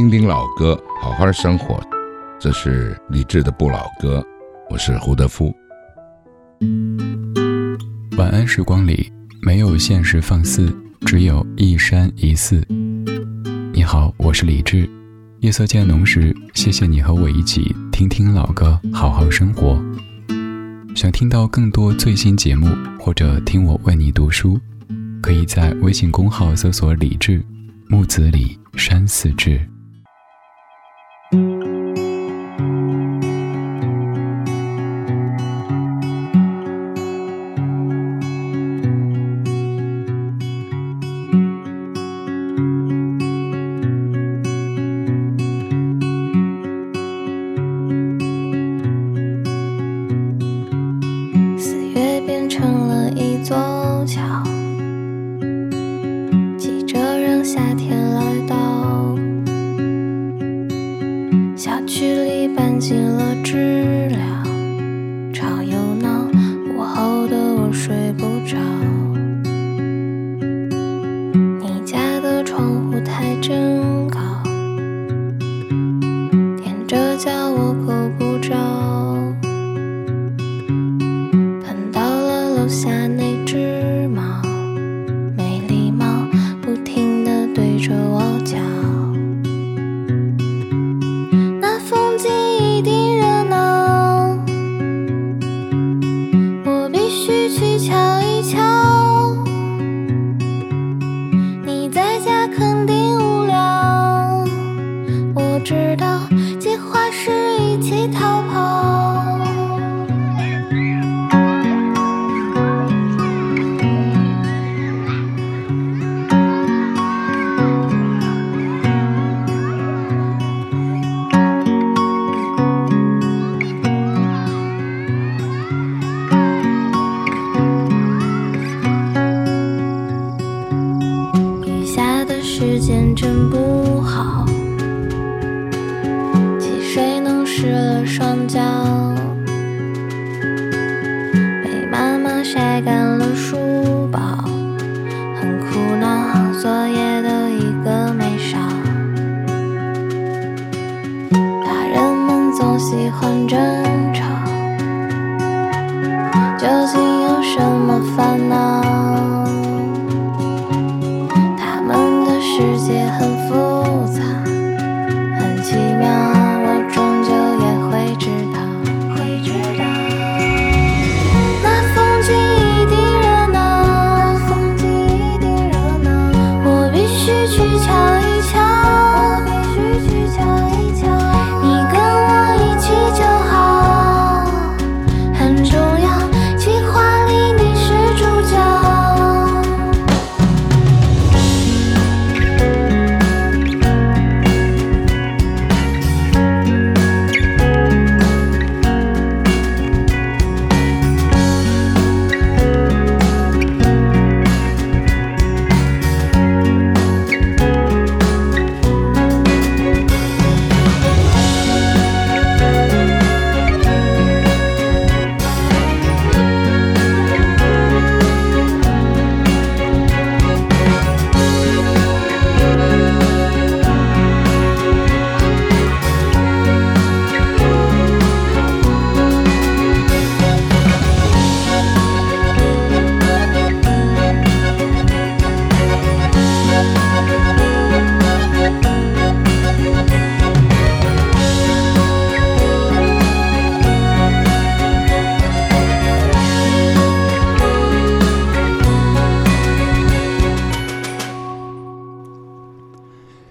听听老歌，好好生活。这是李志的不老歌，我是胡德夫。晚安时光里没有现实放肆，只有一山一寺。你好，我是李志。夜色渐浓时，谢谢你和我一起听听老歌，好好生活。想听到更多最新节目，或者听我为你读书，可以在微信公号搜索“李志木子李山寺志”。世界很复杂。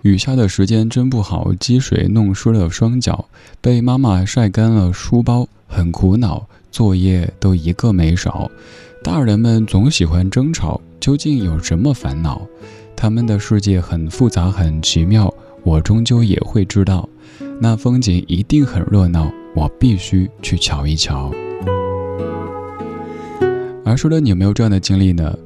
雨下的时间真不好，积水弄湿了双脚，被妈妈晒干了书包，很苦恼，作业都一个没少。大人们总喜欢争吵，究竟有什么烦恼？他们的世界很复杂，很奇妙，我终究也会知道。那风景一定很热闹，我必须去瞧一瞧。而说的你有没有这样的经历呢？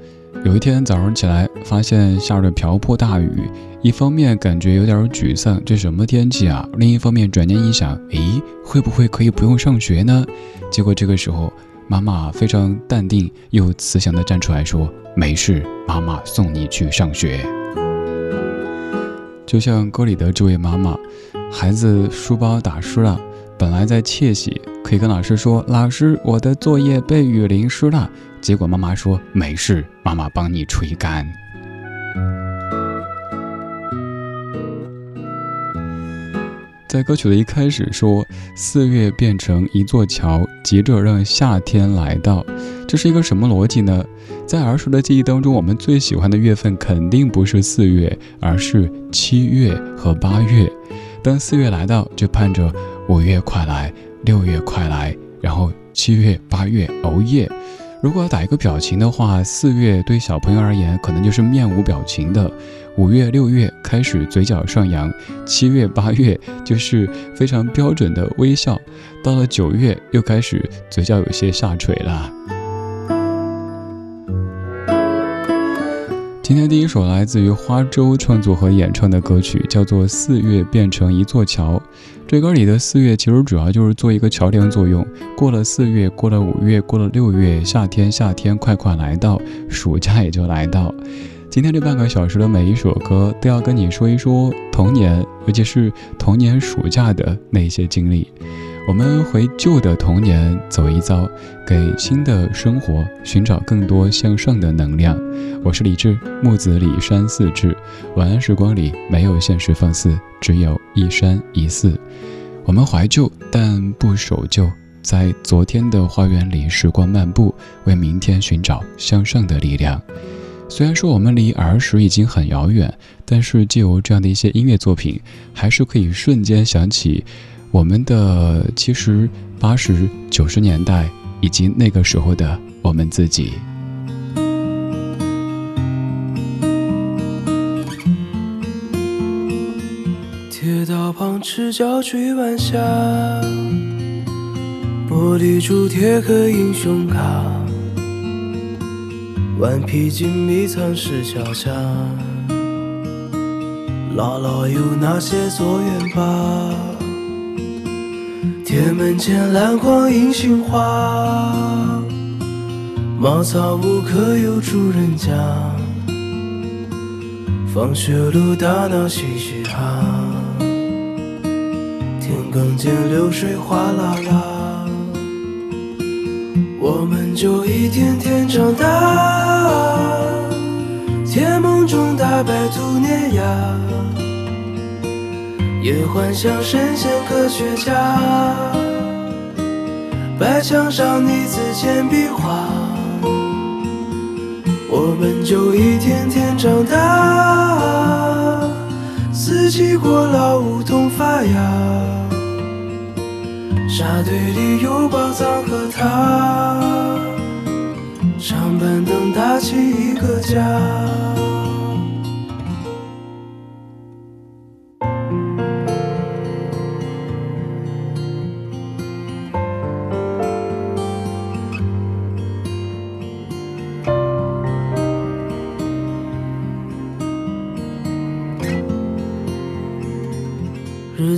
有一天早上起来，发现下着瓢泼大雨。一方面感觉有点沮丧，这什么天气啊？另一方面转念一想，诶，会不会可以不用上学呢？结果这个时候，妈妈非常淡定又慈祥地站出来说：“没事，妈妈送你去上学。”就像歌里的这位妈妈，孩子书包打湿了，本来在窃喜，可以跟老师说：“老师，我的作业被雨淋湿了。”结果妈妈说：“没事，妈妈帮你吹干。”在歌曲的一开始说，四月变成一座桥，急着让夏天来到，这是一个什么逻辑呢？在儿时的记忆当中，我们最喜欢的月份肯定不是四月，而是七月和八月。当四月来到，就盼着五月快来，六月快来，然后七月、八月熬夜。如果要打一个表情的话，四月对小朋友而言可能就是面无表情的；五月、六月开始嘴角上扬；七月、八月就是非常标准的微笑；到了九月又开始嘴角有些下垂了。今天第一首来自于花粥创作和演唱的歌曲，叫做《四月变成一座桥》。这歌里的四月其实主要就是做一个桥梁作用。过了四月，过了五月，过了六月，夏天，夏天快快来到，暑假也就来到。今天这半个小时的每一首歌，都要跟你说一说童年，尤其是童年暑假的那些经历。我们回旧的童年走一遭，给新的生活寻找更多向上的能量。我是李志，木子李山四志。晚安时光里没有现实放肆，只有一山一寺。我们怀旧，但不守旧，在昨天的花园里时光漫步，为明天寻找向上的力量。虽然说我们离儿时已经很遥远，但是借由这样的一些音乐作品，还是可以瞬间想起。我们的其实八十九十年代以及那个时候的我们自己。铁道旁赤脚追晚霞，玻璃珠铁盒英雄卡，顽皮筋迷藏石桥下，姥姥有那些作业本。铁门前篮筐银杏花，茅草屋可有住人家？放学路打闹嘻嘻哈，田埂间流水哗啦啦，我们就一天天长大，甜梦中大白兔碾压。也幻想神仙科学家，白墙上泥字简笔画，我们就一天天长大，四季过老梧桐发芽，沙堆里有宝藏和他，长板凳搭起一个家。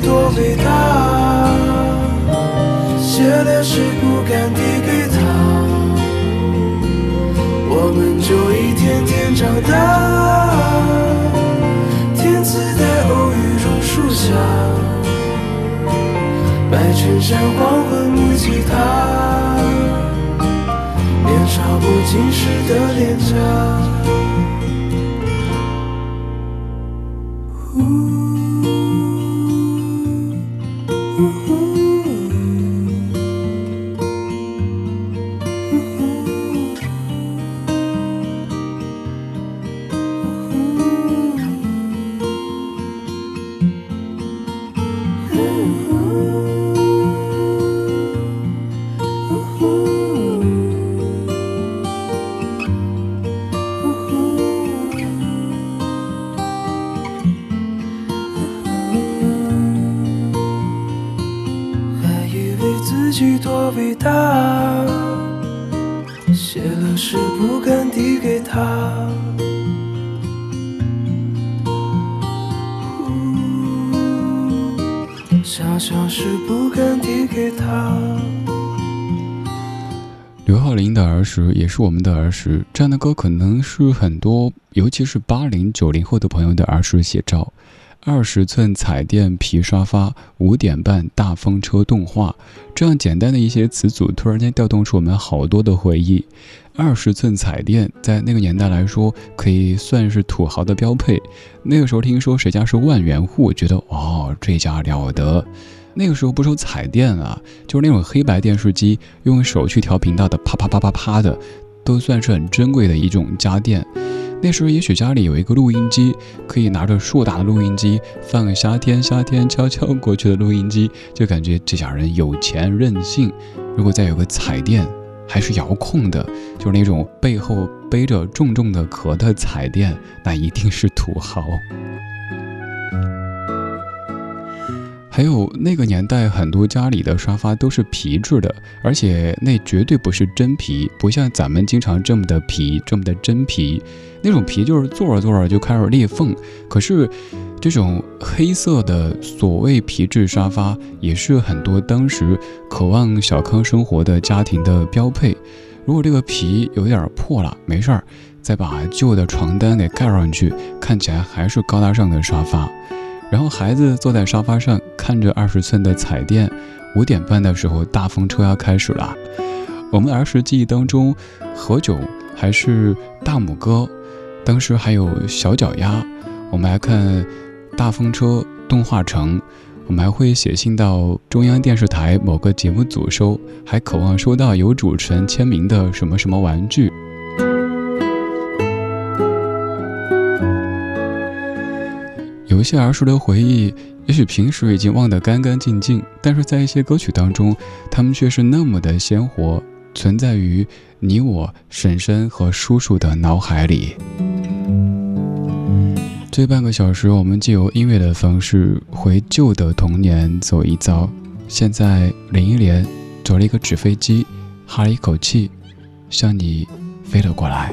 多伟大，写了诗不敢递给他，我们就一天天长大。天自带偶遇榕树下，白衬衫黄昏木吉他，年少不经事的脸颊。刘浩林的儿时也是我们的儿时，这样的歌可能是很多，尤其是八零九零后的朋友的儿时写照。二十寸彩电皮沙发，五点半大风车动画，这样简单的一些词组，突然间调动出我们好多的回忆。二十寸彩电在那个年代来说，可以算是土豪的标配。那个时候听说谁家是万元户，觉得哦，这家了得。那个时候不说彩电啊，就是那种黑白电视机，用手去调频道的，啪啪啪啪啪的，都算是很珍贵的一种家电。那时候也许家里有一个录音机，可以拿着硕大的录音机放个夏天夏天悄悄过去的录音机，就感觉这家人有钱任性。如果再有个彩电，还是遥控的，就是那种背后背着重重的壳的彩电，那一定是土豪。还有那个年代，很多家里的沙发都是皮质的，而且那绝对不是真皮，不像咱们经常这么的皮，这么的真皮。那种皮就是坐着坐着就开始裂缝。可是，这种黑色的所谓皮质沙发，也是很多当时渴望小康生活的家庭的标配。如果这个皮有点破了，没事儿，再把旧的床单给盖上去，看起来还是高大上的沙发。然后孩子坐在沙发上，看着二十寸的彩电。五点半的时候，大风车要开始了。我们儿时记忆当中，何炅还是大拇哥，当时还有小脚丫。我们还看大风车动画城，我们还会写信到中央电视台某个节目组收，还渴望收到有主持人签名的什么什么玩具。有一些儿时的回忆，也许平时已经忘得干干净净，但是在一些歌曲当中，他们却是那么的鲜活，存在于你我婶婶和叔叔的脑海里。这半个小时，我们借由音乐的方式回旧的童年走一遭。现在，林忆莲走了一个纸飞机，哈了一口气，向你飞了过来。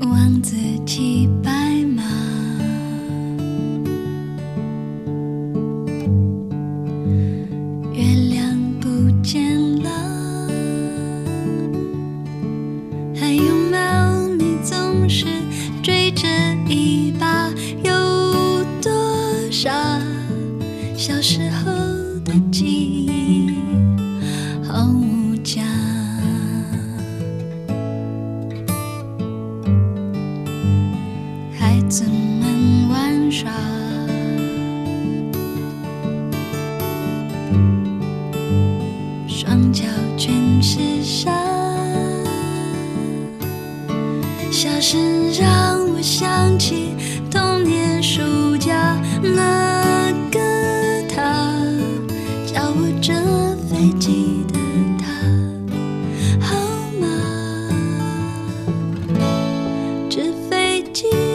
王子小时候的记忆为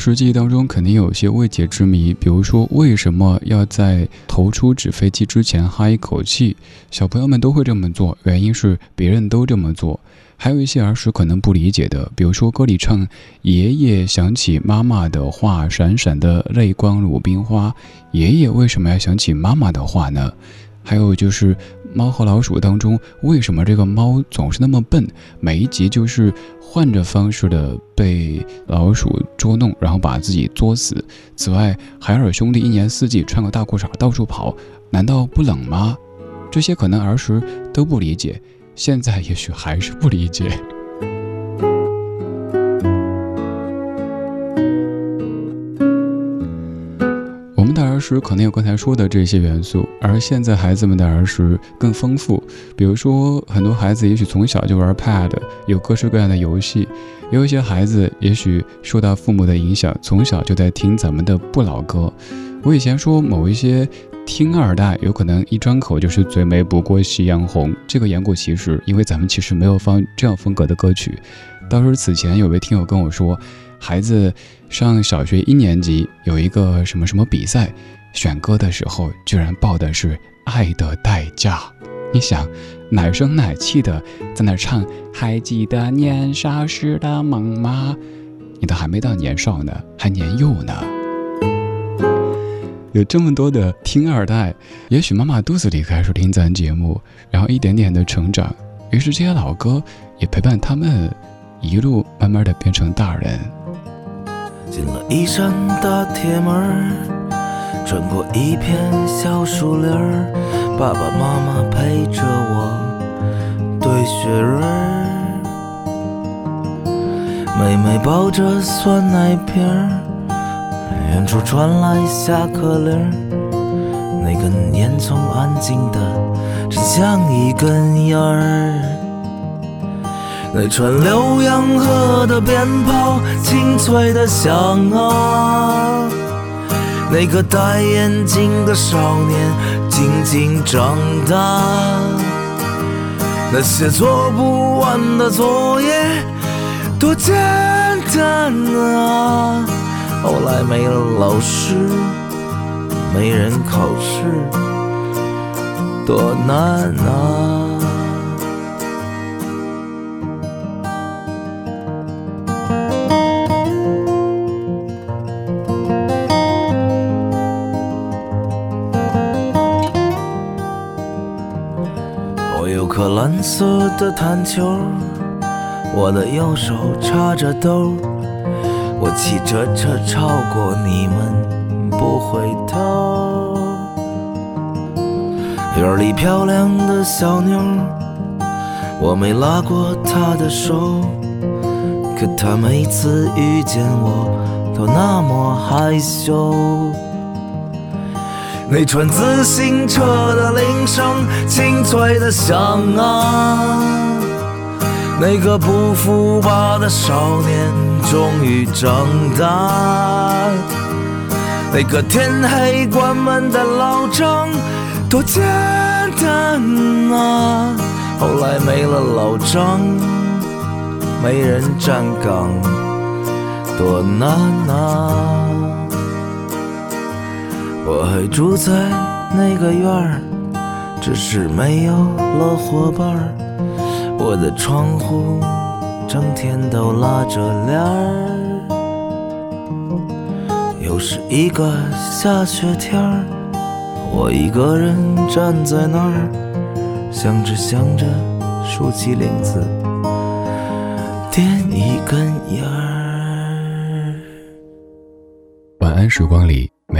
时记忆当中肯定有些未解之谜，比如说为什么要在投出纸飞机之前哈一口气？小朋友们都会这么做，原因是别人都这么做。还有一些儿时可能不理解的，比如说歌里唱“爷爷想起妈妈的话，闪闪的泪光如冰花”，爷爷为什么要想起妈妈的话呢？还有就是《猫和老鼠》当中，为什么这个猫总是那么笨？每一集就是换着方式的被老鼠捉弄，然后把自己作死。此外，海尔兄弟一年四季穿个大裤衩到处跑，难道不冷吗？这些可能儿时都不理解，现在也许还是不理解。时可能有刚才说的这些元素，而现在孩子们的儿时更丰富。比如说，很多孩子也许从小就玩 Pad，有各式各样的游戏；也有一些孩子也许受到父母的影响，从小就在听咱们的不老歌。我以前说某一些听二代，有可能一张口就是最美不过夕阳红，这个言过其实，因为咱们其实没有放这样风格的歌曲。倒是此前有位听友跟我说。孩子上小学一年级有一个什么什么比赛，选歌的时候居然报的是《爱的代价》。你想，奶声奶气的在那唱，还记得年少时的梦吗？你都还没到年少呢，还年幼呢。有这么多的听二代，也许妈妈肚子里开始听咱节目，然后一点点的成长，于是这些老歌也陪伴他们一路慢慢的变成大人。进了一扇大铁门，穿过一片小树林儿，爸爸妈妈陪着我堆雪人儿，妹妹抱着酸奶瓶儿，远处传来下课铃儿，那根烟囱安静的，真像一根烟儿。那串浏阳河的鞭炮，清脆的响啊！那个戴眼镜的少年，静静长大。那些做不完的作业，多简单啊！后来没了老师，没人考试，多难啊！蓝色的弹球，我的右手插着兜，我骑着车超过你们不回头。院里漂亮的小妞，我没拉过她的手，可她每次遇见我都那么害羞。那串自行车的铃声清脆的响啊，那个不服吧的少年终于长大，那个天黑关门的老张多简单啊，后来没了老张，没人站岗，多难啊！我还住在那个院儿，只是没有了伙伴儿。我的窗户整天都拉着帘儿，又是一个下雪天儿，我一个人站在那儿，想着想着，竖起领子，点一根烟儿。晚安，时光里